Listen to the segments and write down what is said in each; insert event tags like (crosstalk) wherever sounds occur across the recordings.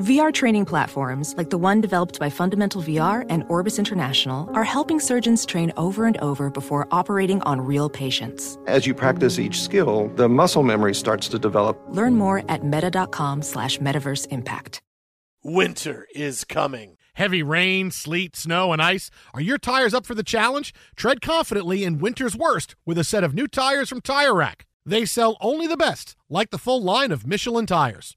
VR training platforms, like the one developed by Fundamental VR and Orbis International, are helping surgeons train over and over before operating on real patients. As you practice each skill, the muscle memory starts to develop. Learn more at meta.com slash metaverse impact. Winter is coming. Heavy rain, sleet, snow, and ice. Are your tires up for the challenge? Tread confidently in winter's worst with a set of new tires from Tire Rack. They sell only the best, like the full line of Michelin tires.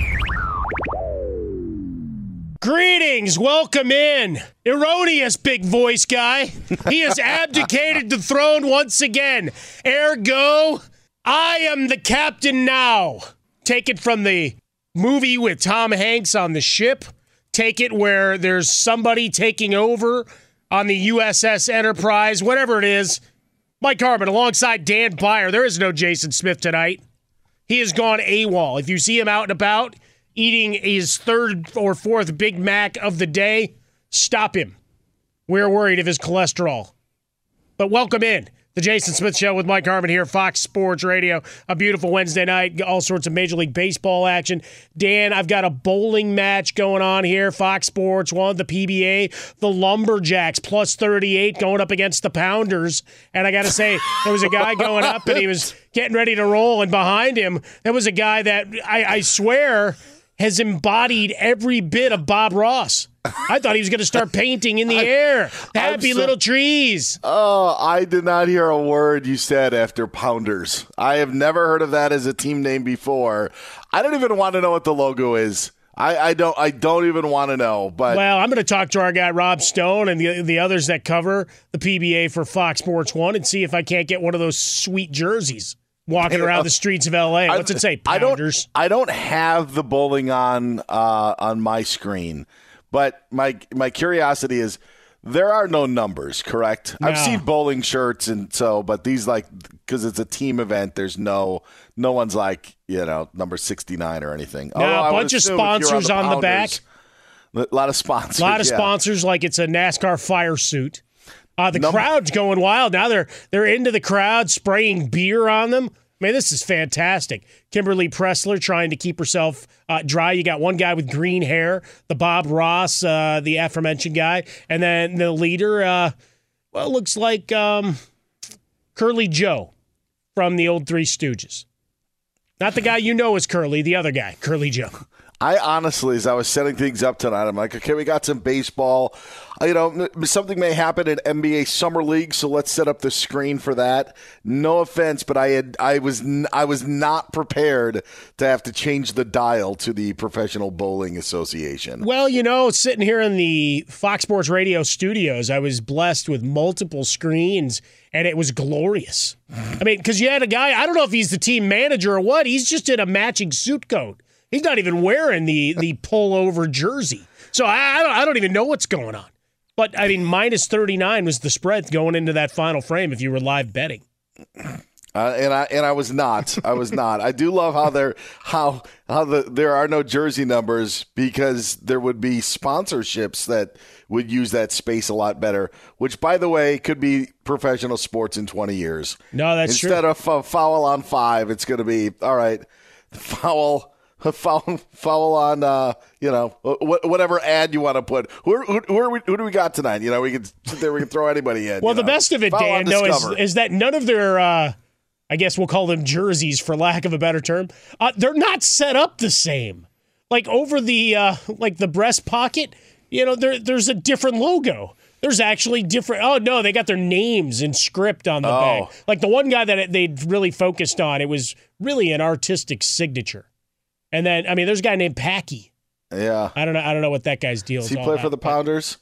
Greetings, welcome in. Erroneous big voice guy. He has (laughs) abdicated the throne once again. Ergo, I am the captain now. Take it from the movie with Tom Hanks on the ship. Take it where there's somebody taking over on the USS Enterprise, whatever it is. Mike Harmon alongside Dan Beyer. There is no Jason Smith tonight. He has gone AWOL. If you see him out and about, eating his third or fourth Big Mac of the day, stop him. We're worried of his cholesterol. But welcome in. The Jason Smith Show with Mike Harmon here, Fox Sports Radio. A beautiful Wednesday night, all sorts of Major League Baseball action. Dan, I've got a bowling match going on here. Fox Sports one, the PBA, the Lumberjacks plus 38 going up against the Pounders. And I got to say, there was a guy going up and he was getting ready to roll, and behind him, there was a guy that I, I swear has embodied every bit of Bob Ross. I thought he was going to start painting in the air. Happy so- little trees. Oh, I did not hear a word you said after Pounders. I have never heard of that as a team name before. I don't even want to know what the logo is. I, I don't. I don't even want to know. But Well, I'm going to talk to our guy Rob Stone and the the others that cover the PBA for Fox Sports One and see if I can't get one of those sweet jerseys walking around the streets of LA. What's it say? I don't. I don't have the bowling on uh, on my screen, but my my curiosity is. There are no numbers, correct? I've seen bowling shirts and so, but these like because it's a team event. There's no no one's like you know number sixty nine or anything. Now, Although a bunch of assume if you're sponsors on the back. A lot of sponsors. A lot of yeah. sponsors, like it's a NASCAR fire suit. Uh, the crowd's going wild now. They're they're into the crowd, spraying beer on them. I mean, this is fantastic. Kimberly Pressler trying to keep herself uh, dry. You got one guy with green hair, the Bob Ross, uh, the aforementioned guy, and then the leader. Uh, well, it looks like um, Curly Joe from the old Three Stooges. Not the guy you know as Curly, the other guy, Curly Joe. I honestly, as I was setting things up tonight, I'm like, okay, we got some baseball. Uh, You know, something may happen in NBA Summer League, so let's set up the screen for that. No offense, but I had, I was, I was not prepared to have to change the dial to the Professional Bowling Association. Well, you know, sitting here in the Fox Sports Radio studios, I was blessed with multiple screens, and it was glorious. I mean, because you had a guy, I don't know if he's the team manager or what, he's just in a matching suit coat. He's not even wearing the the pullover jersey. So I, I, don't, I don't even know what's going on. But, I mean, minus 39 was the spread going into that final frame if you were live betting. Uh, and I and I was not. I was not. I do love how there how how the there are no jersey numbers because there would be sponsorships that would use that space a lot better. Which, by the way, could be professional sports in twenty years. No, that's true. Instead of a foul on five, it's going to be all right. Foul. (laughs) Foul, foul on, uh, you know, wh- whatever ad you want to put. Who, who, who, are we, who do we got tonight? You know, we can sit there, we can throw anybody in. Well, the know. best of it, Foul on Dan, though, is, is that none of their, uh, I guess we'll call them jerseys for lack of a better term, uh, they're not set up the same. Like over the uh, like the breast pocket, you know, there there's a different logo. There's actually different. Oh no, they got their names in script on the Oh. bag. Like the one guy that they'd really focused on, it was really an artistic signature. And then, I mean, there's a guy named Packy. yeah. I don't know. I don't know what that guy's deal Does he play for the Pounders?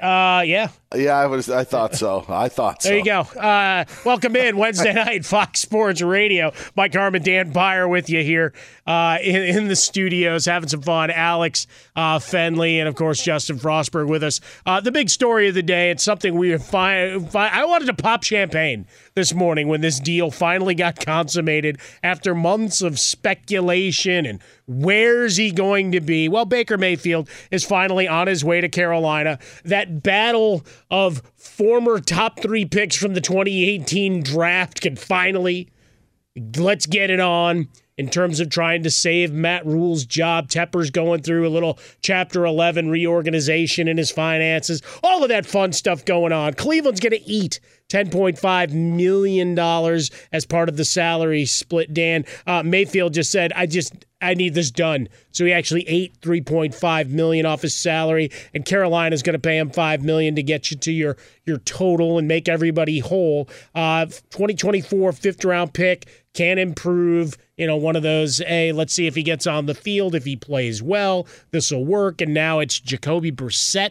Uh, yeah. Yeah, I was. I thought so. I thought so. There you go. Uh, welcome in Wednesday (laughs) night, Fox Sports Radio. Mike Harmon, Dan Beyer with you here uh, in, in the studios, having some fun. Alex uh, Fenley and, of course, Justin Frostberg with us. Uh, the big story of the day, it's something we find. I wanted to pop champagne this morning when this deal finally got consummated after months of speculation and where's he going to be? Well, Baker Mayfield is finally on his way to Carolina. That battle of former top three picks from the 2018 draft can finally let's get it on in terms of trying to save Matt Rhule's job. Tepper's going through a little Chapter 11 reorganization in his finances. All of that fun stuff going on. Cleveland's going to eat $10.5 million as part of the salary split. Dan uh, Mayfield just said, I just. I need this done. So he actually ate 3.5 million off his salary, and Carolina's going to pay him 5 million to get you to your your total and make everybody whole. Uh, 2024 fifth round pick can improve. You know, one of those. Hey, let's see if he gets on the field. If he plays well, this will work. And now it's Jacoby Brissett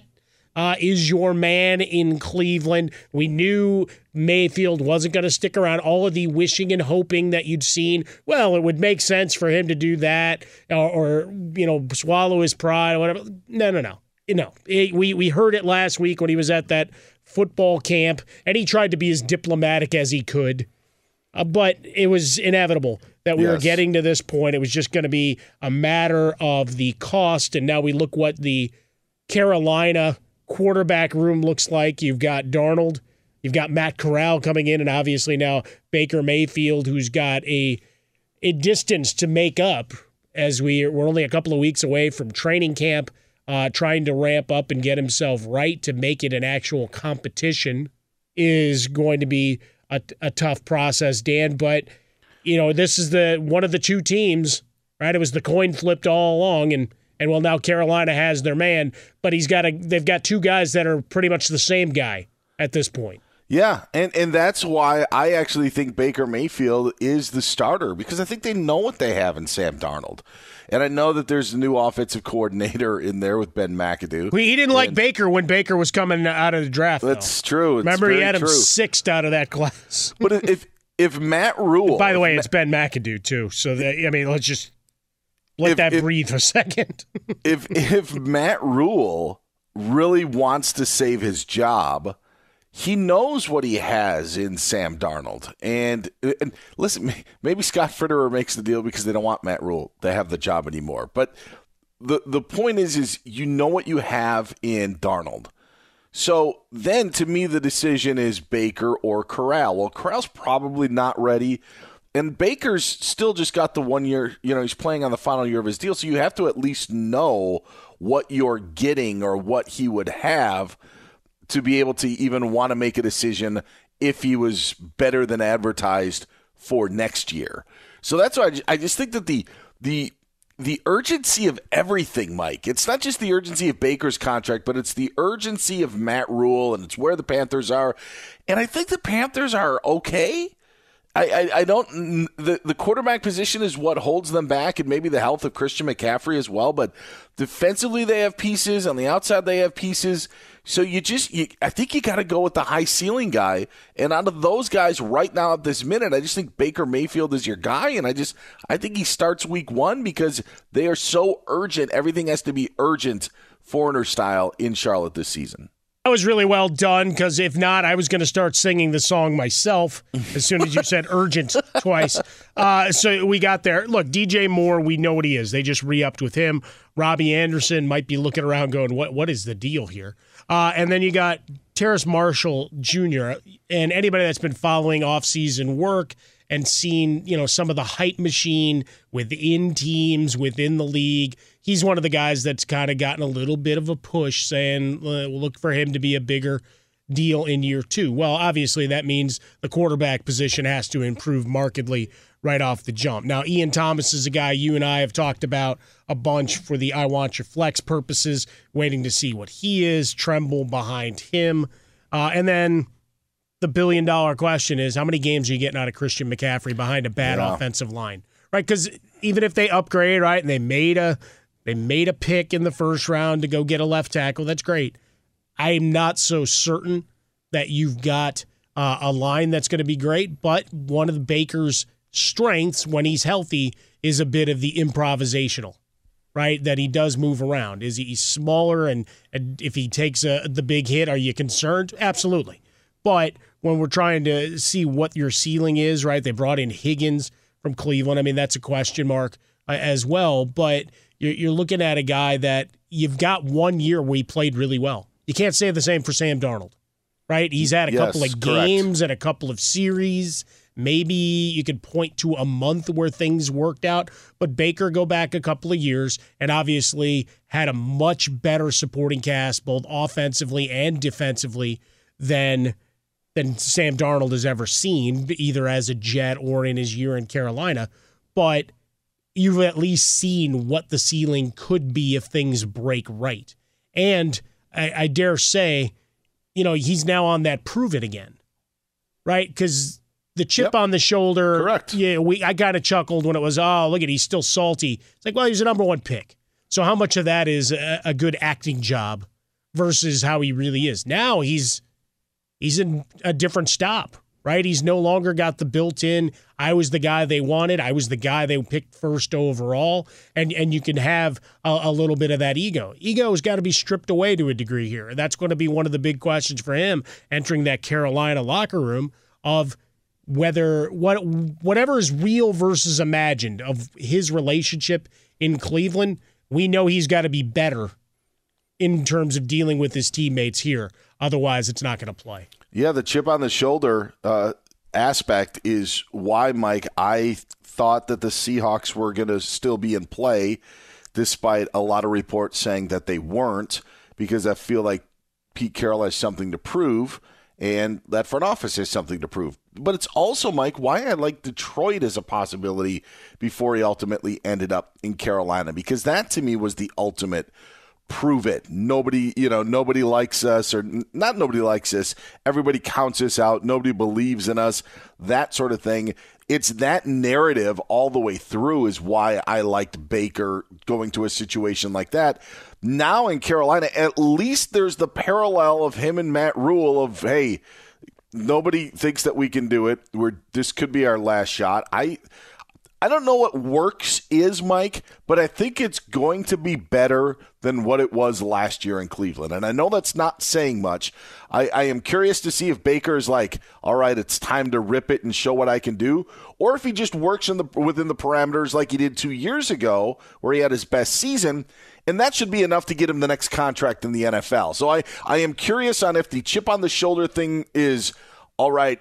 uh, is your man in Cleveland. We knew Mayfield wasn't going to stick around. All of the wishing and hoping that you'd seen, well, it would make sense for him to do that or, or you know, swallow his pride or whatever. No, no, no. No. It- we, we heard it last week when he was at that football camp, and he tried to be as diplomatic as he could. Uh, but it was inevitable that we were getting to this point. It was just going to be a matter of the cost. And now we look what the Carolina quarterback room looks like. You've got Darnold, you've got Matt Corral coming in, and obviously now Baker Mayfield, who's got a a distance to make up as we we're only a couple of weeks away from training camp, uh, trying to ramp up and get himself right to make it an actual competition is going to be a, a tough process, Dan. But you know, this is the one of the two teams, right? It was the coin flipped all along, and and well, now Carolina has their man, but he's got a. They've got two guys that are pretty much the same guy at this point. Yeah, and and that's why I actually think Baker Mayfield is the starter because I think they know what they have in Sam Darnold, and I know that there's a new offensive coordinator in there with Ben McAdoo. He he didn't like Baker when Baker was coming out of the draft. though. That's true. It's Remember, he had him true. sixth out of that class. (laughs) But if if Matt Rhule, By the way, it's Ben McAdoo too. So that, I mean, let's just let If- that if- breathe a second. (laughs) if if Matt Rhule really wants to save his job, he knows what he has in Sam Darnold. And, and listen, (laughs) maybe Scott Fitterer makes the deal because they don't want Matt Rhule to have the job anymore. But the the point is is you know what you have in Darnold. So then to me the decision is Baker or Corral. Well, Corral's probably not ready. And Baker's still just got the one year, you know, he's playing on the final year of his deal. So you have to at least know what you're getting or what he would have to be able to even want to make a decision if he was better than advertised for next year. So that's why I just think that the the the urgency of everything, Mike. It's not just the urgency of Baker's contract, but it's the urgency of Matt Rhule, and it's where the Panthers are. And I think the Panthers are okay. I, I, I, don't. The, the quarterback position is what holds them back, and maybe the health of Christian McCaffrey as well. But defensively, they have pieces. On the outside, they have pieces. So you just, you, I think you got to go with the high ceiling guy. And out of those guys right now at this minute, I just think Baker Mayfield is your guy. And I just, I think he starts week one because they are so urgent. Everything has to be urgent, Foreigner style in Charlotte this season. That was really well done because if not, I was going to start singing the song myself as soon as you said (laughs) urgent twice. Uh, so we got there. Look, DJ Moore, we know what he is. They just re upped with him. Robbie Anderson might be looking around going, what, what is the deal here? Uh, and then you got Terrace Marshall Jr. And anybody that's been following offseason work and seen, you know, some of the hype machine within teams, within the league. He's one of the guys that's kind of gotten a little bit of a push saying, we'll look for him to be a bigger deal in year two. Well, obviously, that means the quarterback position has to improve markedly right off the jump. Now, Ian Thomas is a guy you and I have talked about a bunch for the I want your flex purposes, waiting to see what he is, Tremble behind him. Uh, and then the billion dollar question is how many games are you getting out of Christian McCaffrey behind a bad yeah. offensive line? Right? Because even if they upgrade, right, and they made a they made a pick in the first round to go get a left tackle, that's great. I'm not so certain that you've got uh, a line that's going to be great, but one of the Baker's strengths when he's healthy is a bit of the improvisational, right? That he does move around. Is he smaller and, and if he takes a, the big hit, are you concerned? Absolutely. But when we're trying to see what your ceiling is, right? They brought in Higgins from Cleveland. I mean, that's a question mark uh, as well. But you're, you're looking at a guy that you've got one year where he played really well. You can't say the same for Sam Darnold, right? He's had a yes, couple of games and a couple of series. Maybe you could point to a month where things worked out, but Baker go back a couple of years and obviously had a much better supporting cast, both offensively and defensively, than than Sam Darnold has ever seen, either as a Jet or in his year in Carolina. But you've at least seen what the ceiling could be if things break right. And I, I dare say, you know, he's now on that prove it again, right? Because the chip yep. on the shoulder, correct? Yeah, we I kind of chuckled when it was, oh, look at he's still salty. It's like, well, he's a number one pick. So how much of that is a, a good acting job versus how he really is? Now he's he's in a different stop, right? He's no longer got the built-in. I was the guy they wanted. I was the guy they picked first overall, and and you can have a, a little bit of that ego. Ego has got to be stripped away to a degree here, and that's going to be one of the big questions for him entering that Carolina locker room of whether what whatever is real versus imagined of his relationship in Cleveland. We know he's got to be better in terms of dealing with his teammates here. Otherwise, it's not going to play. Yeah, the chip on the shoulder uh, aspect is why, Mike, I thought that the Seahawks were going to still be in play, despite a lot of reports saying that they weren't, because I feel like Pete Carroll has something to prove and that front office has something to prove. But it's also, Mike, why I like Detroit as a possibility before he ultimately ended up in Carolina, because that to me was the ultimate prove it. Nobody, you know, nobody likes us, or not nobody likes us. Everybody counts us out. Nobody believes in us. That sort of thing. It's that narrative all the way through is why I liked Baker going to a situation like that. Now in Carolina, at least there's the parallel of him and Matt Rhule of hey, nobody thinks that we can do it. We're this could be our last shot. I I don't know what works is, Mike, but I think it's going to be better than what it was last year in Cleveland. And I know that's not saying much. I, I am curious to see if Baker is like, all right, it's time to rip it and show what I can do, or if he just works in the within the parameters like he did two years ago, where he had his best season. And that should be enough to get him the next contract in the NFL. So I, I am curious on if the chip on the shoulder thing is, all right,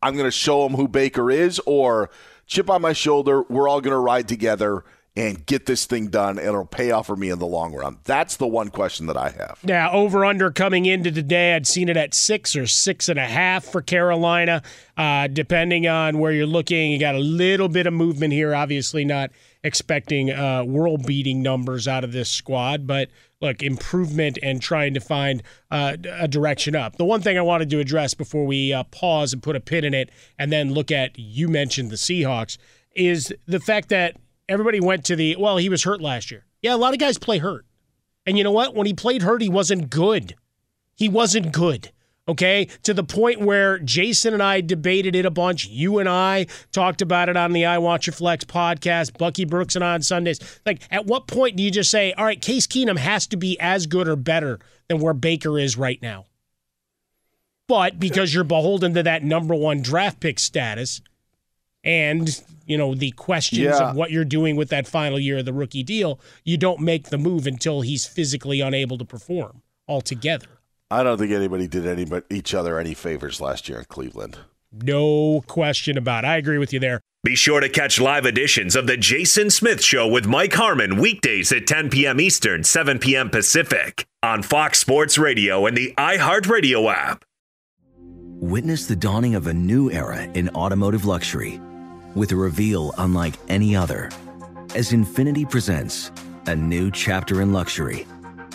I'm going to show him who Baker is, or chip on my shoulder. We're all going to ride together and get this thing done, and it'll pay off for me in the long run. That's the one question that I have. Yeah, over under coming into today, I'd seen it at six or six and a half for Carolina. Uh, depending on where you're looking, you got a little bit of movement here. Obviously, not expecting uh, world beating numbers out of this squad, but look, improvement and trying to find uh, a direction up. The one thing I wanted to address before we uh, pause and put a pin in it and then look at, you mentioned the Seahawks, is the fact that everybody went to the, well, he was hurt last year. Yeah, a lot of guys play hurt. And you know what? When he played hurt, he wasn't good. He wasn't good okay? To the point where Jason and I debated it a bunch. You and I talked about it on the I Want Your Flex podcast, Bucky Brooks and on Sundays. Like, at what point do you just say, all right, Case Keenum has to be as good or better than where Baker is right now? But because you're beholden to that number one draft pick status and, you know, the questions Yeah. of what you're doing with that final year of the rookie deal, you don't make the move until he's physically unable to perform altogether. I don't think anybody did any but each other any favors last year in Cleveland. No question about it. I agree with you there. Be sure to catch live editions of The Jason Smith Show with Mike Harmon weekdays at 10 p.m. Eastern, 7 p.m. Pacific on Fox Sports Radio and the iHeartRadio app. Witness the dawning of a new era in automotive luxury with a reveal unlike any other as Infiniti presents a new chapter in luxury,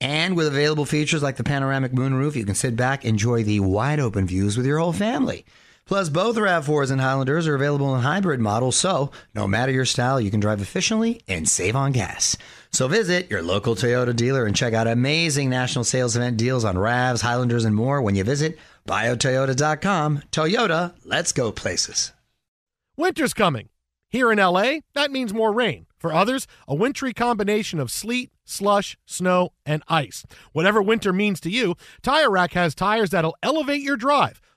And with available features like the panoramic moonroof, you can sit back, enjoy the wide open views with your whole family. Plus, both RAV4s and Highlanders are available in hybrid models, so no matter your style, you can drive efficiently and save on gas. So visit your local Toyota dealer and check out amazing national sales event deals on RAVs, Highlanders, and more when you visit buyatoyota.com. Toyota, let's go places. Winter's coming. Here in LA, that means more rain. For others, a wintry combination of sleet, slush, snow, and ice. Whatever winter means to you, Tire Rack has tires that'll elevate your drive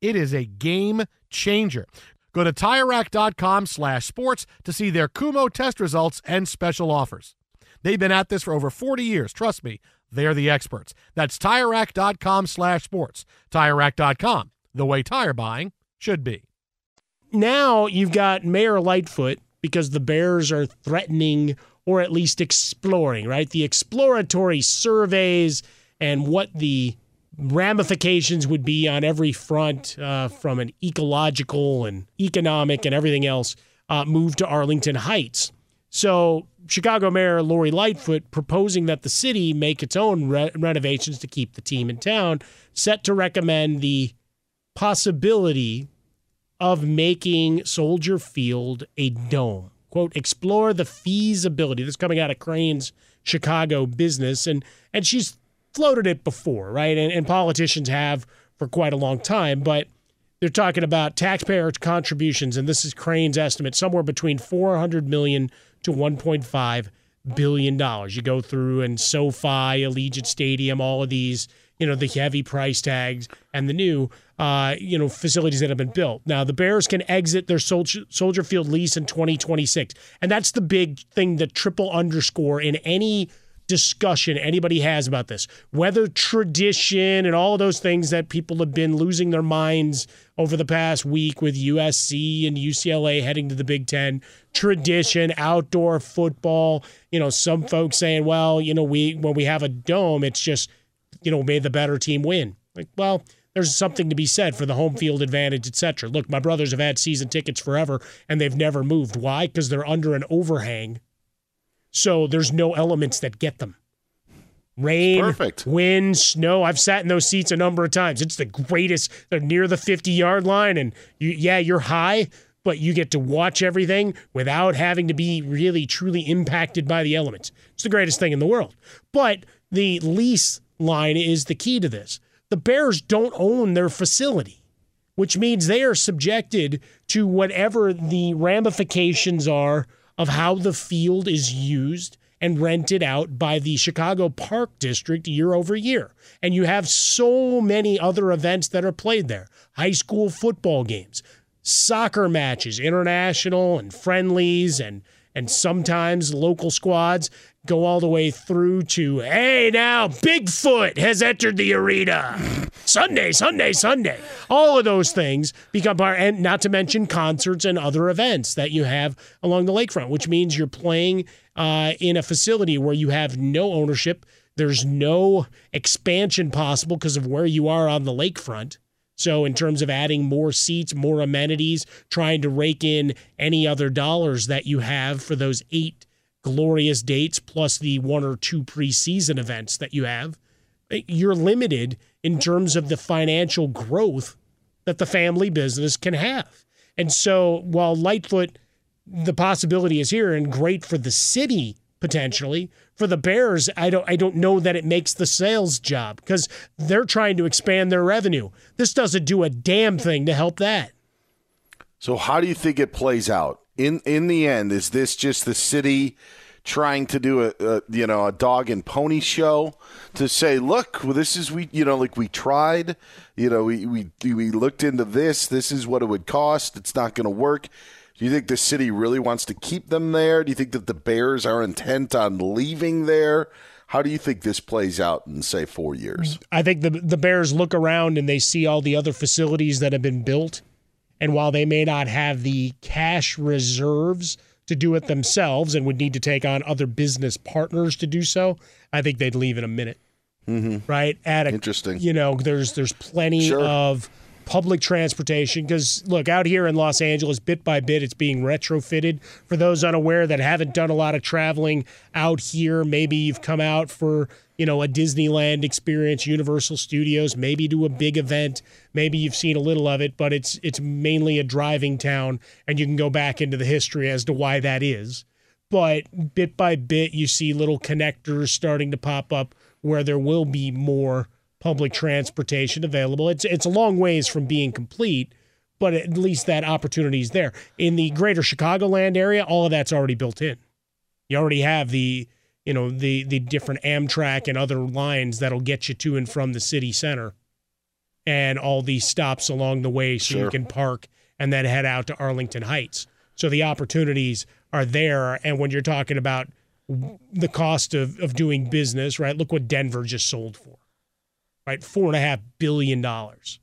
It is a game changer. Go to TireRack.com slash sports to see their Kumho test results and special offers. They've been at this for over 40 years. Trust me, they're the experts. That's TireRack.com slash sports. TireRack.com, the way tire buying should be. Now you've got Mayor Lightfoot because the Bears are threatening or at least exploring, right? The exploratory surveys and what the ramifications would be on every front uh, from an ecological and economic and everything else uh, move to Arlington Heights. So, Chicago Mayor Lori Lightfoot proposing that the city make its own re- renovations to keep the team in town, set to recommend the possibility of making Soldier Field a dome. Quote, explore the feasibility. This is coming out of Crain's Chicago business. And and she's floated it before, right? And, and politicians have for quite a long time, but they're talking about taxpayer contributions, and this is Crain's estimate, somewhere between 400 million to 1.5 billion dollars. You go through and SoFi, Allegiant Stadium, all of these, you know, the heavy price tags and the new, uh, you know, facilities that have been built. Now the Bears can exit their Soldier, Soldier Field lease in 2026, and that's the big thing, the triple underscore in any discussion anybody has about this. Whether tradition and all those things that people have been losing their minds over the past week with USC and UCLA heading to the Big Ten, tradition, outdoor football. You know, some folks saying, well, you know, we when we have a dome, it's just, you know, made the better team win. Like, well, there's something to be said for the home field advantage, etc. Look, my brothers have had season tickets forever and they've never moved. Why? Because they're under an overhang so there's no elements that get them. Rain, Perfect. wind, snow. I've sat in those seats a number of times. It's the greatest. They're near the 50 yard line, and you, yeah, you're high, but you get to watch everything without having to be really truly impacted by the elements. It's the greatest thing in the world. But the lease line is the key to this. The Bears don't own their facility, which means they are subjected to whatever the ramifications are of how the field is used and rented out by the Chicago Park District year over year. And you have so many other events that are played there high school football games, soccer matches, international and friendlies, and, and sometimes local squads go all the way through to, hey, now Bigfoot has entered the arena. Sunday, Sunday, Sunday. All of those things become part, and not to mention concerts and other events that you have along the lakefront, which means you're playing uh, in a facility where you have no ownership. There's no expansion possible because of where you are on the lakefront. So, in terms of adding more seats, more amenities, trying to rake in any other dollars that you have for those eight glorious dates plus the one or two preseason events that you have, eh, you're limited in terms of the financial growth that the family business can have. And so while Lightfoot, the possibility is here and great for the city potentially, for the Bears, I don't I don't know that it makes the sales job because they're trying to expand their revenue. This doesn't do a damn thing to help that. So how do you think it plays out? In in the end, is this just the city trying to do a, a, you know a dog and pony show to say look well, this is we you know like we tried you know we we we looked into this. This is what it would cost. It's not going to work. Do you think the city really wants to keep them there? Do you think that the bears are intent on leaving there? How do you think this plays out in say 4 years? I think the the bears look around and they see all the other facilities that have been built. And while they may not have the cash reserves to do it themselves and would need to take on other business partners to do so, I think they'd leave in a minute. Mm-hmm. Right? At a, Interesting. You know, there's there's plenty Sure. of public transportation because look out here in Los Angeles, bit by bit, it's being retrofitted. For those unaware that haven't done a lot of traveling out here, maybe you've come out for you know a Disneyland experience, Universal Studios, maybe to a big event. Maybe you've seen a little of it, but it's it's mainly a driving town, and you can go back into the history as to why that is. But bit by bit, you see little connectors starting to pop up where there will be more public transportation available. It's it's a long ways from being complete, but at least that opportunity is there. In the greater Chicagoland area, all of that's already built in. You already have the you know the the different Amtrak and other lines that'll get you to and from the city center, and all these stops along the way, so you can park and then head out to Arlington Heights. So the opportunities are there, and when you're talking about the cost of, of doing business, right? Look what Denver just sold for, right? Four and a half billion dollars.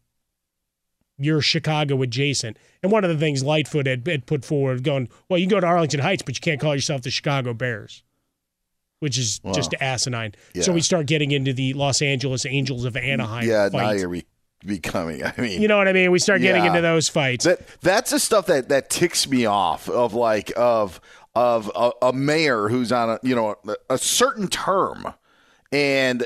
You're Chicago adjacent. And one of the things Lightfoot had, had put forward, going, well, you can go to Arlington Heights, but you can't call yourself the Chicago Bears, which is Wow. just asinine. Yeah. So we start getting into the Los Angeles Angels of Anaheim. Yeah, now you're be- becoming. I mean, You know what I mean? We start getting Yeah. into those fights. That that's the stuff that that ticks me off. Of like of of a, a mayor who's on a you know a, a certain term, and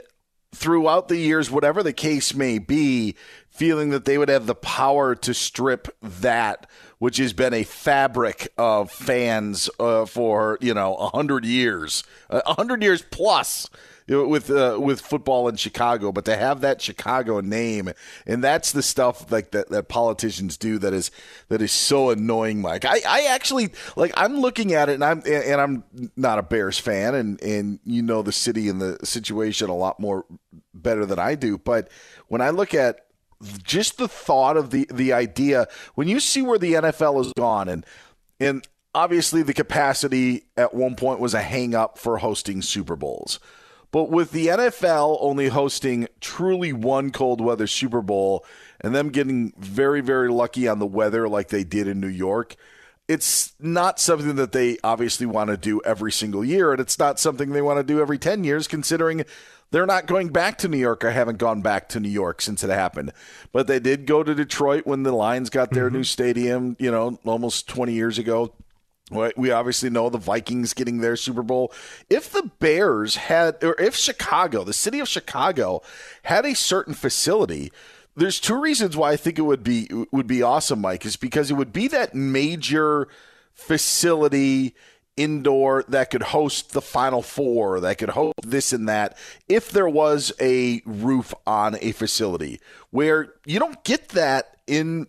throughout the years, whatever the case may be, feeling that they would have the power to strip that which has been a fabric of fans uh, for you know a hundred years, a hundred years plus with uh, with football in Chicago, but to have that Chicago name, and that's the stuff like that that politicians do that is that is so annoying. Mike, I, I actually like I'm looking at it, and I'm and I'm not a Bears fan, and and you know the city and the situation a lot more better than I do, but when I look at just the thought of the the idea when you see where the NFL has gone and and obviously the capacity at one point was a hang up for hosting Super Bowls. But with the NFL only hosting truly one cold weather Super Bowl and them getting very very lucky on the weather like they did in New York, it's not something that they obviously want to do every single year and it's not something they want to do every 10 years considering they're not going back to New York. I haven't gone back to New York since it happened. But they did go to Detroit when the Lions got their mm-hmm. new stadium, you know, almost 20 years ago. We obviously know the Vikings getting their Super Bowl. If the Bears had, or if Chicago, the city of Chicago, had a certain facility, there's two reasons why I think it would be would be awesome, Mike. Is because it would be that major facility indoor that could host the final four that could host this and that if there was a roof on a facility where you don't get that in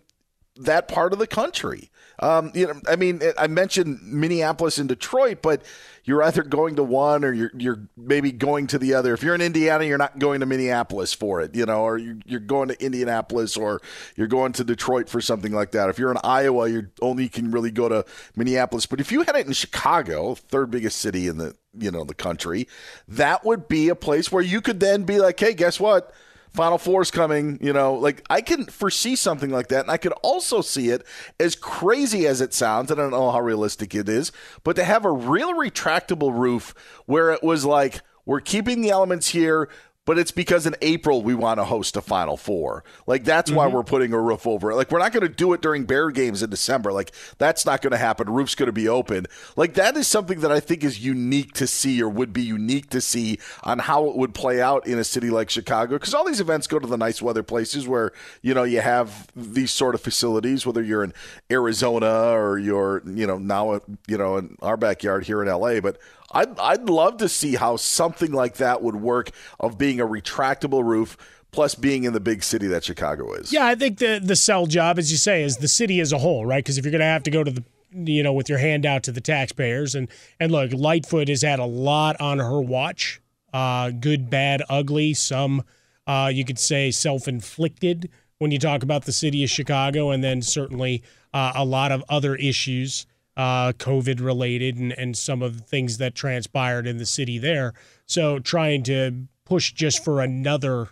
that part of the country um, you know, I mean, I mentioned Minneapolis and Detroit, but you're either going to one or you're you're maybe going to the other. If you're in Indiana, you're not going to Minneapolis for it, you know, or you- you're going to Indianapolis or you're going to Detroit for something like that. If you're in Iowa, you only can really go to Minneapolis. But if you had it in Chicago, third biggest city in the you know the country, that would be a place where you could then be like, hey, guess what? Final Four is coming, you know, like I can foresee something like that. And I could also see it as crazy as it sounds. I don't know how realistic it is, but to have a real retractable roof where it was like, we're keeping the elements here, but it's because in April we want to host a Final Four. Like that's why mm-hmm. we're putting a roof over it. Like we're not going to do it during Bear games in December. Like that's not going to happen. Roof's going to be open. Like that is something that I think is unique to see or would be unique to see on how it would play out in a city like Chicago because all these events go to the nice weather places where, you know, you have these sort of facilities whether you're in Arizona or you're, you know, now you know, in our backyard here in LA, but I'd, I'd love to see how something like that would work of being a retractable roof plus being in the big city that Chicago is. Yeah, I think the the sell job, as you say, is the city as a whole, right? Because if you're going to have to go to the you know with your hand out to the taxpayers and and look, Lightfoot has had a lot on her watch, uh, good, bad, ugly. Some uh, you could say self inflicted when you talk about the city of Chicago, and then certainly uh, a lot of other issues. Uh, COVID related and, and some of the things that transpired in the city there. So trying to push just for another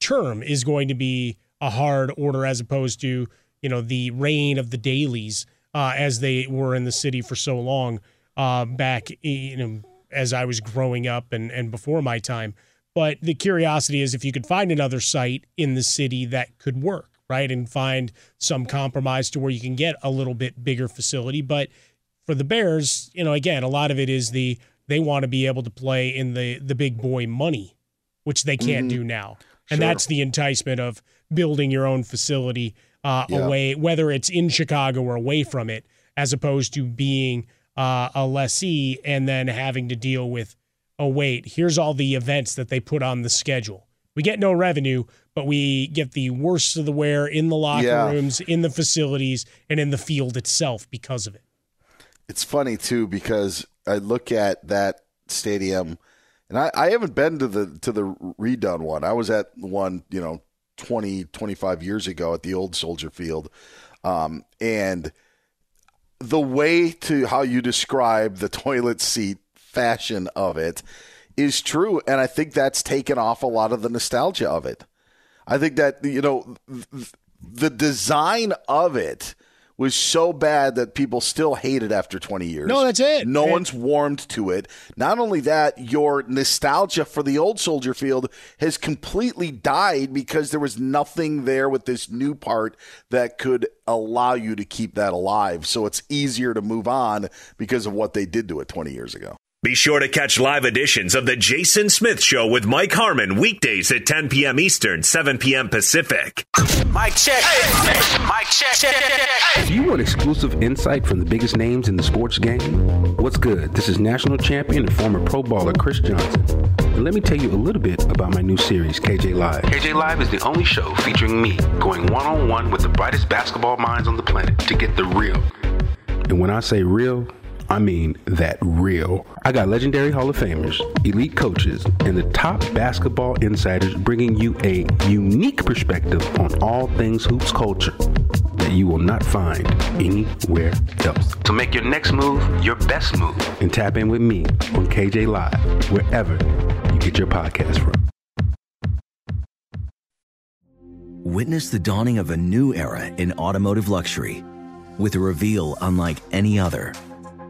term is going to be a hard order as opposed to you know the reign of the Daleys uh, as they were in the city for so long uh, back you know as I was growing up and and before my time. But the curiosity is if you could find another site in the city that could work, right, and find some compromise to where you can get a little bit bigger facility. But for the Bears, you know, again, a lot of it is the they want to be able to play in the the big boy money, which they can't Mhm. do now, and Sure. that's the enticement of building your own facility uh, Yeah. away, whether it's in Chicago or away from it, as opposed to being uh, a lessee and then having to deal with, oh wait, here's all the events that they put on the schedule. We get no revenue, but we get the worst of the wear in the locker Yeah. rooms, in the facilities, and in the field itself because of it. It's funny too because I look at that stadium, and I, I haven't been to the to the redone one. I was at one, you know, 20, 25 years ago at the old Soldier Field, um, and the way to how you describe the (laughs) toilet seat fashion of it is true, and I think that's taken off a lot of the nostalgia of it. I think that you know th- the design of it was so bad that people still hate it after 20 years. No, that's it. No And- one's warmed to it. Not only that, your nostalgia for the old Soldier Field has completely died because there was nothing there with this new part that could allow you to keep that alive. So it's easier to move on because of what they did to it 20 years ago. Be sure to catch live editions of The Jason Smith Show with Mike Harmon weekdays at 10 p.m. Eastern, 7 p.m. Pacific. Mic check. Mic check. Do you want exclusive insight from the biggest names in the sports game? What's good? This is national champion and former pro baller Chris Johnson. And let me tell you a little bit about my new series, KJ Live. KJ Live is the only show featuring me going one on one with the brightest basketball minds on the planet to get the real. And when I say real, I mean that real. I got legendary Hall of Famers, elite coaches, and the top basketball insiders bringing you a unique perspective on all things hoops culture that you will not find anywhere else. So make your next move your best move and tap in with me on KJ Live, wherever you get your podcast from. Witness the dawning of a new era in automotive luxury with a reveal unlike any other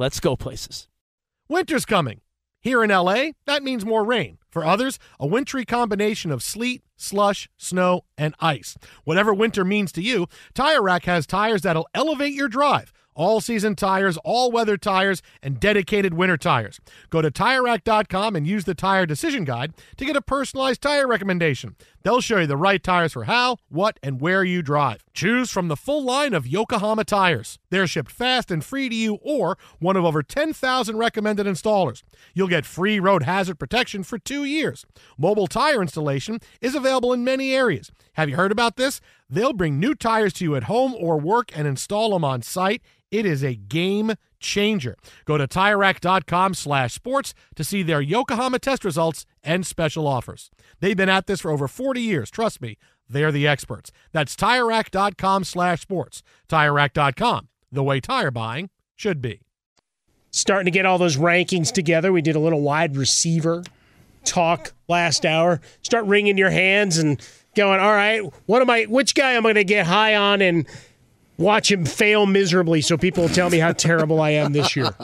let's go places. Winter's coming. Here in LA, that means more rain. For others, a wintry combination of sleet, slush, snow, and ice. Whatever winter means to you, Tire Rack has tires that'll elevate your drive. All season tires, all weather tires, and dedicated winter tires. Go to TireRack.com and use the Tire Decision Guide to get a personalized tire recommendation. They'll show you the right tires for how, what, and where you drive. Choose from the full line of Yokohama tires. They're shipped fast and free to you or one of over 10,000 recommended installers. You'll get free road hazard protection for two years. Mobile tire installation is available in many areas. Have you heard about this? They'll bring new tires to you at home or work and install them on site. It is a game changer. Go to TireRack.com slash sports to see their Yokohama test results and special offers. They've been at this for over 40 years. Trust me, they're the experts. That's TireRack.com slash sports. TireRack.com, the way tire buying should be. Starting to get all those rankings together. We did a little wide receiver talk last hour. Start wringing your hands and going, all right, what am I, which guy am I going to get high on and – watch him fail miserably so people will tell me how terrible I am this year. (laughs)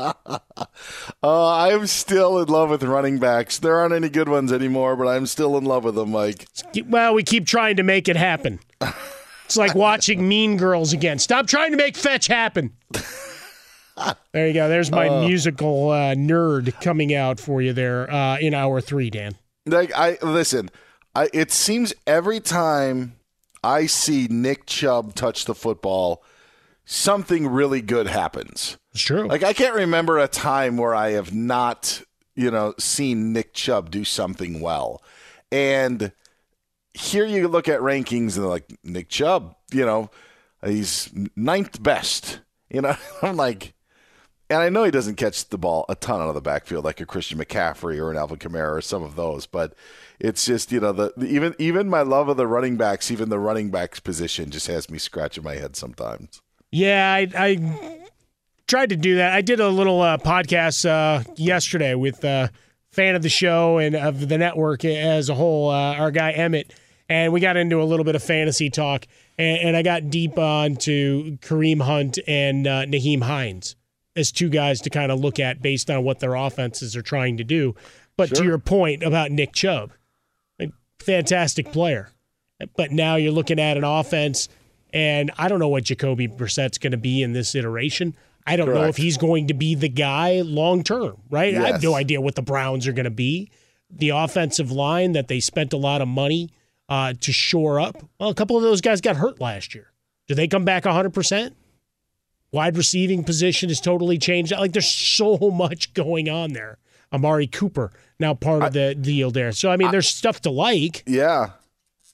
Uh, I'm still in love with running backs. There aren't any good ones anymore, but I'm still in love with them, Mike. Well, we keep trying to make it happen. It's like watching Mean Girls again. Stop trying to make fetch happen. There you go. There's my uh, musical uh, nerd coming out for you there uh, in hour three, Dan. Like I listen, I, it seems every time I see Nick Chubb touch the football, something really good happens. It's true. Like I can't remember a time where I have not, you know, seen Nick Chubb do something well. And here you look at rankings and like Nick Chubb, you know, he's ninth best. You know, (laughs) I'm like, and I know he doesn't catch the ball a ton out of the backfield like a Christian McCaffrey or an Alvin Kamara or some of those, but it's just you know the, the, even even my love of the running backs, even the running backs position, just has me scratching my head sometimes. Yeah, I, I tried to do that. I did a little uh, podcast uh, yesterday with a uh, fan of the show and of the network as a whole, uh, our guy Emmett, and we got into a little bit of fantasy talk, and, and I got deep onto Kareem Hunt and uh, Nyheim Hines as two guys to kind of look at based on what their offenses are trying to do. But sure. to your point about Nick Chubb, fantastic player. But now you're looking at an offense, and I don't know what Jacoby Brissett's going to be in this iteration. I don't Correct. know if he's going to be the guy long term, right? Yes. I have no idea what the Browns are going to be. The offensive line that they spent a lot of money uh, to shore up. Well, a couple of those guys got hurt last year. Do they come back 100%? Wide receiving position is totally changed. Like there's so much going on there. Amari Cooper now part of the deal there. So I mean, I, there's stuff to like. Yeah,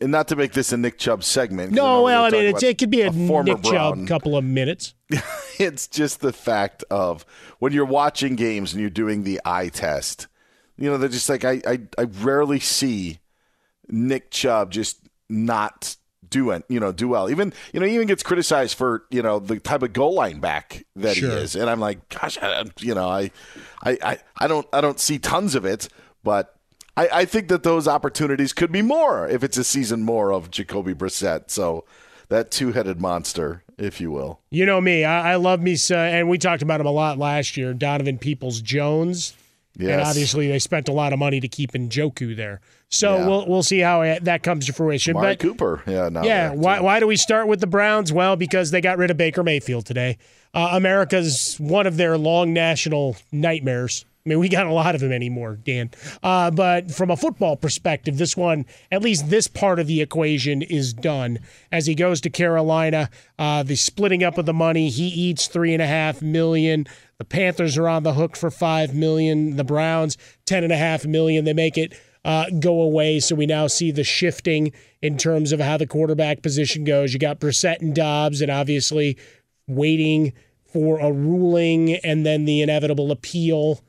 and not to make this a Nick Chubb segment. No, well, I mean, it could be a, a Nick Brown. Chubb couple of minutes. (laughs) it's just the fact of when you're watching games and you're doing the eye test. You know, they're just like I, I, I rarely see Nick Chubb just not do you know do well. Even you know even gets criticized for you know the type of goal line back that sure. he is, and I'm like, gosh, I, you know, I, I, I, I don't I don't see tons of it, but I, I think that those opportunities could be more if it's a season more of Jacoby Brissett. So that two-headed monster, if you will. You know me, I, I love me, uh, and we talked about him a lot last year. Donovan Peoples Jones. Yes. And obviously, they spent a lot of money to keep Njoku there. So yeah. we'll we'll see how it, that comes to fruition. Mari but Cooper, yeah, yeah. Why why do we start with the Browns? Well, because they got rid of Baker Mayfield today. Uh, America's one of their long national nightmares I mean, we got a lot of them anymore, Dan. Uh, but from a football perspective, this one, at least this part of the equation is done. As he goes to Carolina, uh, the splitting up of the money, he eats three and a half million. The Panthers are on the hook for five million. The Browns, ten and a half million. They make it uh, go away. So we now see the shifting in terms of how the quarterback position goes. You got Brissett and Dobbs, and obviously waiting for a ruling and then the inevitable appeal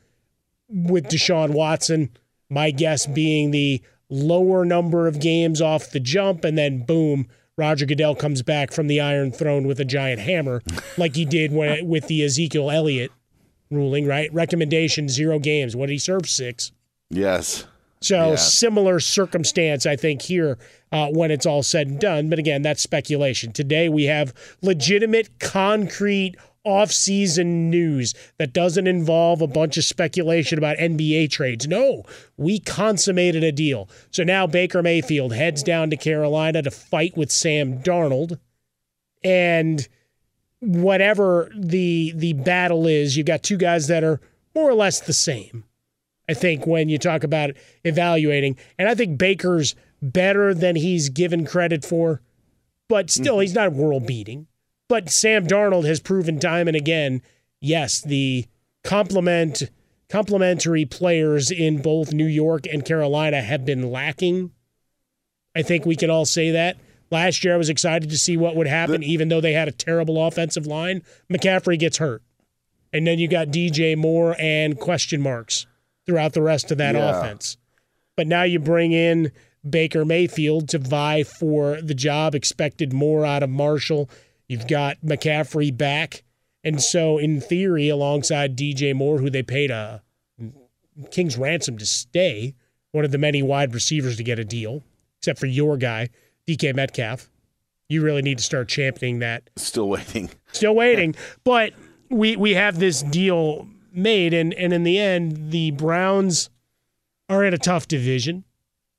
with Deshaun Watson. My guess being the lower number of games off the jump, and then boom, Roger Goodell comes back from the Iron Throne with a giant hammer, like he did when, with the Ezekiel Elliott ruling. Right? Recommendation: zero games. What did he serve? Six. Yes. So Yeah. similar circumstance, I think, here uh, when it's all said and done. But again, that's speculation. Today we have legitimate, concrete off-season news that doesn't involve a bunch of speculation about NBA trades. No, we consummated a deal. So now Baker Mayfield heads down to Carolina to fight with Sam Darnold, and whatever the the battle is, you've got two guys that are more or less the same. I think when you talk about evaluating, and I think Baker's better than he's given credit for, but still mm-hmm. he's not world beating. But Sam Darnold has proven time and again, yes, the complement complementary players in both New York and Carolina have been lacking. I think we can all say that. Last year I was excited to see what would happen, even though they had a terrible offensive line. McCaffrey gets hurt. And then you got DJ Moore and question marks throughout the rest of that Yeah. offense. But now you bring in Baker Mayfield to vie for the job, expected more out of Marshall. You've got McCaffrey back. And so, in theory, alongside DJ Moore, who they paid a King's ransom to stay, one of the many wide receivers to get a deal, except for your guy, DK Metcalf. You really need to start championing that. Still waiting. Still waiting. but we we have this deal made and and in the end the Browns are in a tough division.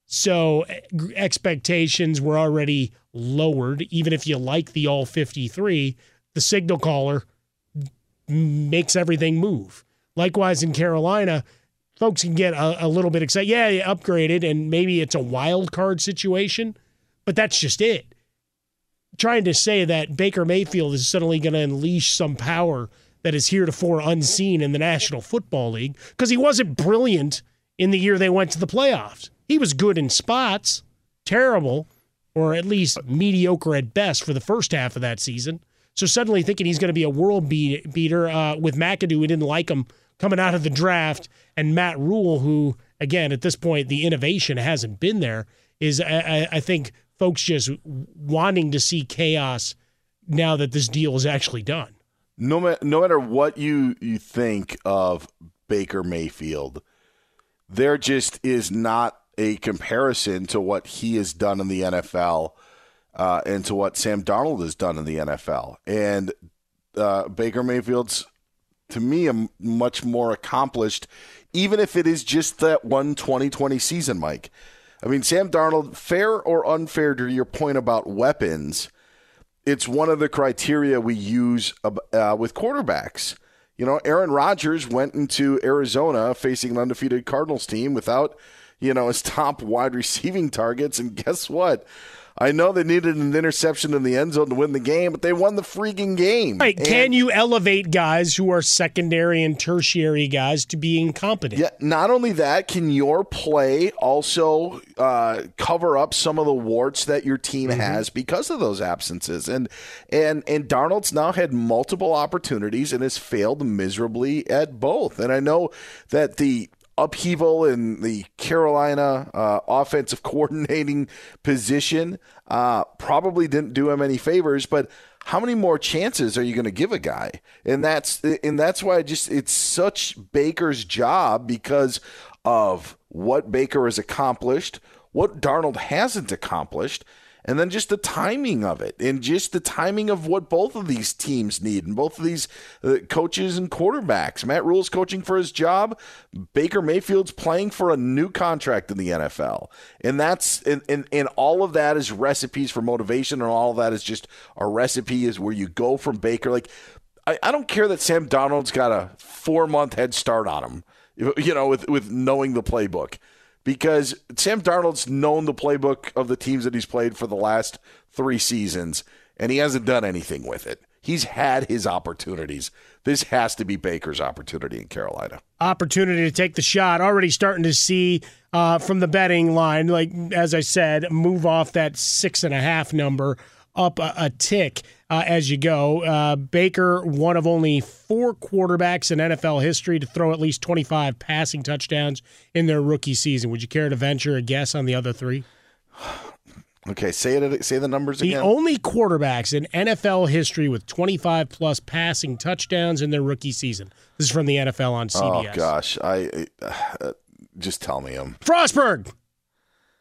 So eh, expectations were already lowered even if you like the all 53, the signal caller makes everything move. Likewise in Carolina, folks can get a, a little bit excited. Yeah, you upgraded and maybe it's a wild card situation, but that's just it trying to say that Baker Mayfield is suddenly going to unleash some power that is heretofore unseen in the National Football League because he wasn't brilliant in the year they went to the playoffs. He was good in spots, terrible, or at least mediocre at best for the first half of that season. So suddenly thinking he's going to be a world beat, beater uh, with McAdoo, who didn't like him coming out of the draft, and Matt Rhule, who again at this point the innovation hasn't been there, is I- I think folks just wanting to see chaos now that this deal is actually done. No, no matter what you, you think of Baker Mayfield, there just is not a comparison to what he has done in the NFL uh, and to what Sam Darnold has done in the NFL. And uh, Baker Mayfield's, to me, a much more accomplished, even if it is just that one 2020 season, Mike. I mean, Sam Darnold, fair or unfair to your point about weapons, it's one of the criteria we use uh, with quarterbacks. You know, Aaron Rodgers went into Arizona facing an undefeated Cardinals team without, you know, his (laughs) top wide receiving targets. And guess what? I know they needed an interception in the end zone to win the game, but they won the freaking game. Right. And- Can you elevate guys who are secondary and tertiary guys to being competent? Yeah, not only that, can your play also uh, cover up some of the warts that your team has because of those absences? And and and Darnold's now had multiple opportunities and has failed miserably at both. And I know that the upheaval in the Carolina uh, offensive (laughs) coordinating position uh, probably didn't do him any favors, but how many more chances are you going to give a guy? And that's and that's why I just it's such Baker's job because of what Baker has accomplished, what Darnold hasn't accomplished, and then just the timing of it, and just the timing of what both of these teams need, and both of these uh, coaches and quarterbacks. Matt Rhule's coaching for his job. Baker Mayfield's playing for a new contract in the NFL, and that's and and, and all of that is recipes for motivation, and all of that is just a recipe is where you go from Baker. Like I, I don't care that Sam Darnold's got a four month head start on him. you know, with with knowing the playbook, because Sam Darnold's known the playbook of the teams that he's played for the last three seasons, and he hasn't done anything with it. He's had his opportunities. This has to be Baker's opportunity in Carolina. Opportunity to take the shot. Already starting to see uh, from the betting line, like as I said, move off that six and a half number up a, a tick uh, as you go. Uh, Baker, one of only four quarterbacks in NFL history to throw at least 25 passing touchdowns in their rookie season. Would you care to venture a guess on the other three? (sighs) Okay, say it. Say the numbers the again. The only quarterbacks in NFL history with 25 plus passing touchdowns in their rookie season. This is from the NFL on CBS. Oh gosh, I (sighs) uh, just tell me him. Frostberg,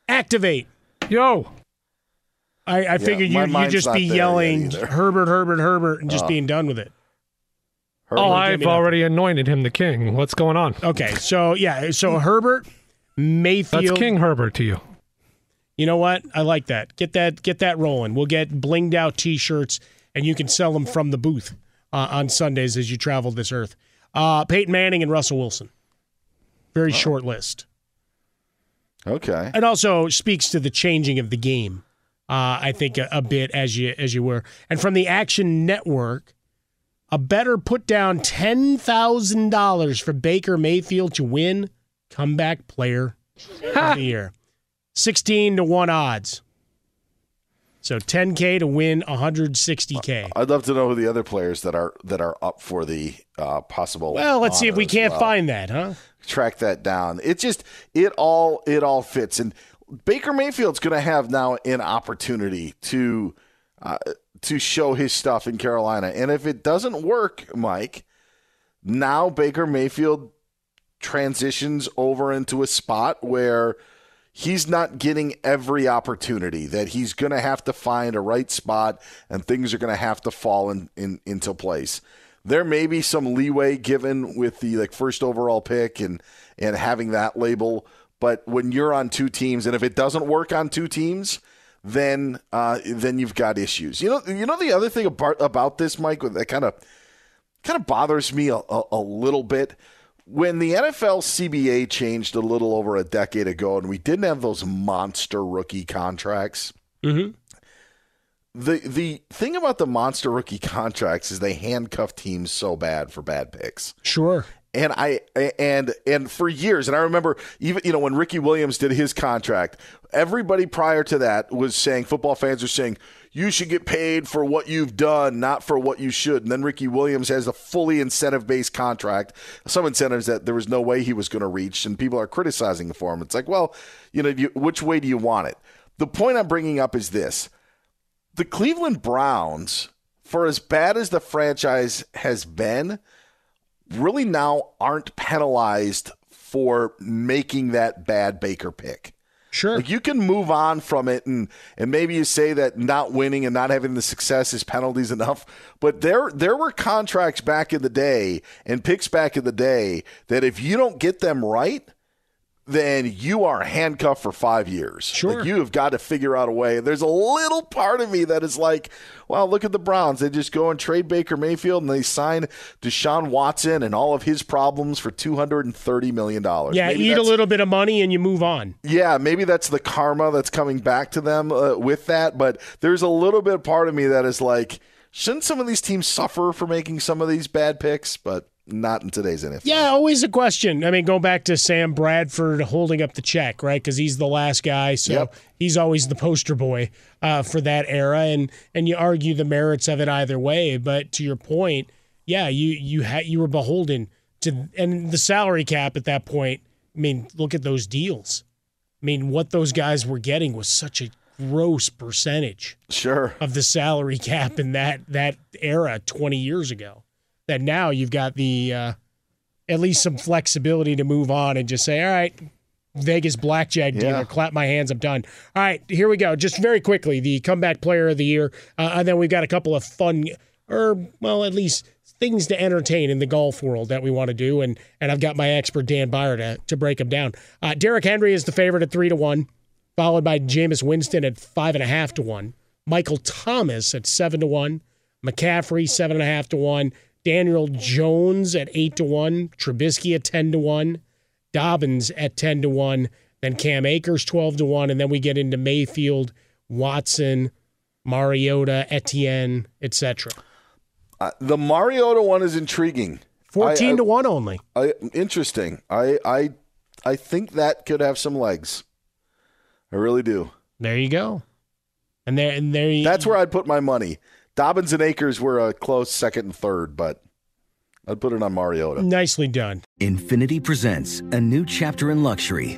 activate. Yo. I, I yeah, figured you you just be yelling Herbert, Herbert, Herbert, and just uh, being done with it. Herbert, oh, I've already anointed him the king. What's going on? Okay, so yeah, so Herbert, Mayfield. That's King Herbert to you. You know what? I like that. Get that get that rolling. We'll get blinged out T-shirts, and you can sell them from the booth uh, on Sundays as you travel this earth. Uh, Peyton Manning and Russell Wilson. Very oh. short list. Okay. It also speaks to the changing of the game. Uh, I think a, a, bit as you as you were, and from the Action Network, a better put down ten thousand dollars for Baker Mayfield to win comeback player of the year. 16 to 1 odds. So 10k to win 160k. I'd love to know who the other players that are that are up for the uh, possible. Well, let's see if we can't well. find that, huh? Track that down. It just it all it all fits, and Baker Mayfield's going to have now an opportunity to uh, to show his stuff in Carolina, and if it doesn't work, Mike, now Baker Mayfield transitions over into a spot where he's not getting every opportunity that he's going to have to find a right spot and things are going to have to fall in, in, into place. There may be some leeway given with the like first overall pick and and having that label but when you're on two teams and if it doesn't work on two teams then uh, then you've got issues you know you know the other thing about about this mike that kind of kind of bothers me a, a, a little bit when the NFL CBA changed a little over a decade ago and we didn't have those monster rookie contracts. Mm-hmm. The the thing about the monster rookie contracts is they handcuff teams so bad for bad picks. Sure. And I and and for years, and I remember even you know when Ricky Williams did his contract, everybody prior to that was saying football fans are saying you should get paid for what you've done, not for what you should. And then Ricky Williams has a fully incentive based contract, some incentives that there was no way he was going to reach, and people are criticizing for him. It's like, well, you know, you, which way do you want it? The point I'm bringing up is this the Cleveland Browns, for as bad as the franchise has been, really now aren't penalized for making that bad Baker pick. Sure. Like you can move on from it and and maybe you say that not winning and not having the success is penalties enough. But there there were contracts back in the day and picks back in the day that if you don't get them right, then you are handcuffed for five years. Sure. Like you have got to figure out a way. There's a little part of me that is like, well, look at the Browns. They just go and trade Baker Mayfield and they sign Deshaun Watson and all of his problems for $230 million. Yeah, maybe eat a little bit of money and you move on. Yeah, maybe that's the karma that's coming back to them uh, with that. But there's a little bit part of me that is like, shouldn't some of these teams suffer for making some of these bad picks? But not in today's NFL. Yeah, always a question. I mean, go back to Sam Bradford holding up the check, right? Because he's the last guy, so yep. he's always the poster boy uh, for that era, and and you argue the merits of it either way. But to your point, yeah, you you had you were beholden to, and the salary cap at that point. I mean, look at those deals. I mean, what those guys were getting was such a gross percentage, sure, of the salary (laughs) cap in that that era twenty years ago that now you've got the uh, at least some flexibility to move on and just say, all right, Vegas blackjack dealer, yeah. clap my hands, I'm done. All right, here we go. Just very quickly, the comeback player of the year, uh, and then we've got a couple of fun, or well, at least things to entertain in the golf world that we want to do, and and I've got my expert Dan Beyer to to break them down. Uh, Derrick Henry is the favorite at three to one, followed by Jameis Winston at five and a half to one, Michael Thomas at seven to one, McCaffrey seven and a half to one. Daniel Jones at 8 to 1, Trubisky at 10 to 1, Dobbins at 10 to 1, then Cam Akers 12 to 1, and then we get into Mayfield, Watson, Mariota, Etienne, etc. Uh, the Mariota one is intriguing. 14 I- to 1 only. I, interesting. I, I, I think that could have some legs. I really do. There you go. And there, and there. You, That's where I'd put my money. Dobbins and Akers were a close second and third, but I'd put it on Mariota. Nicely done. Infiniti presents a new chapter in luxury,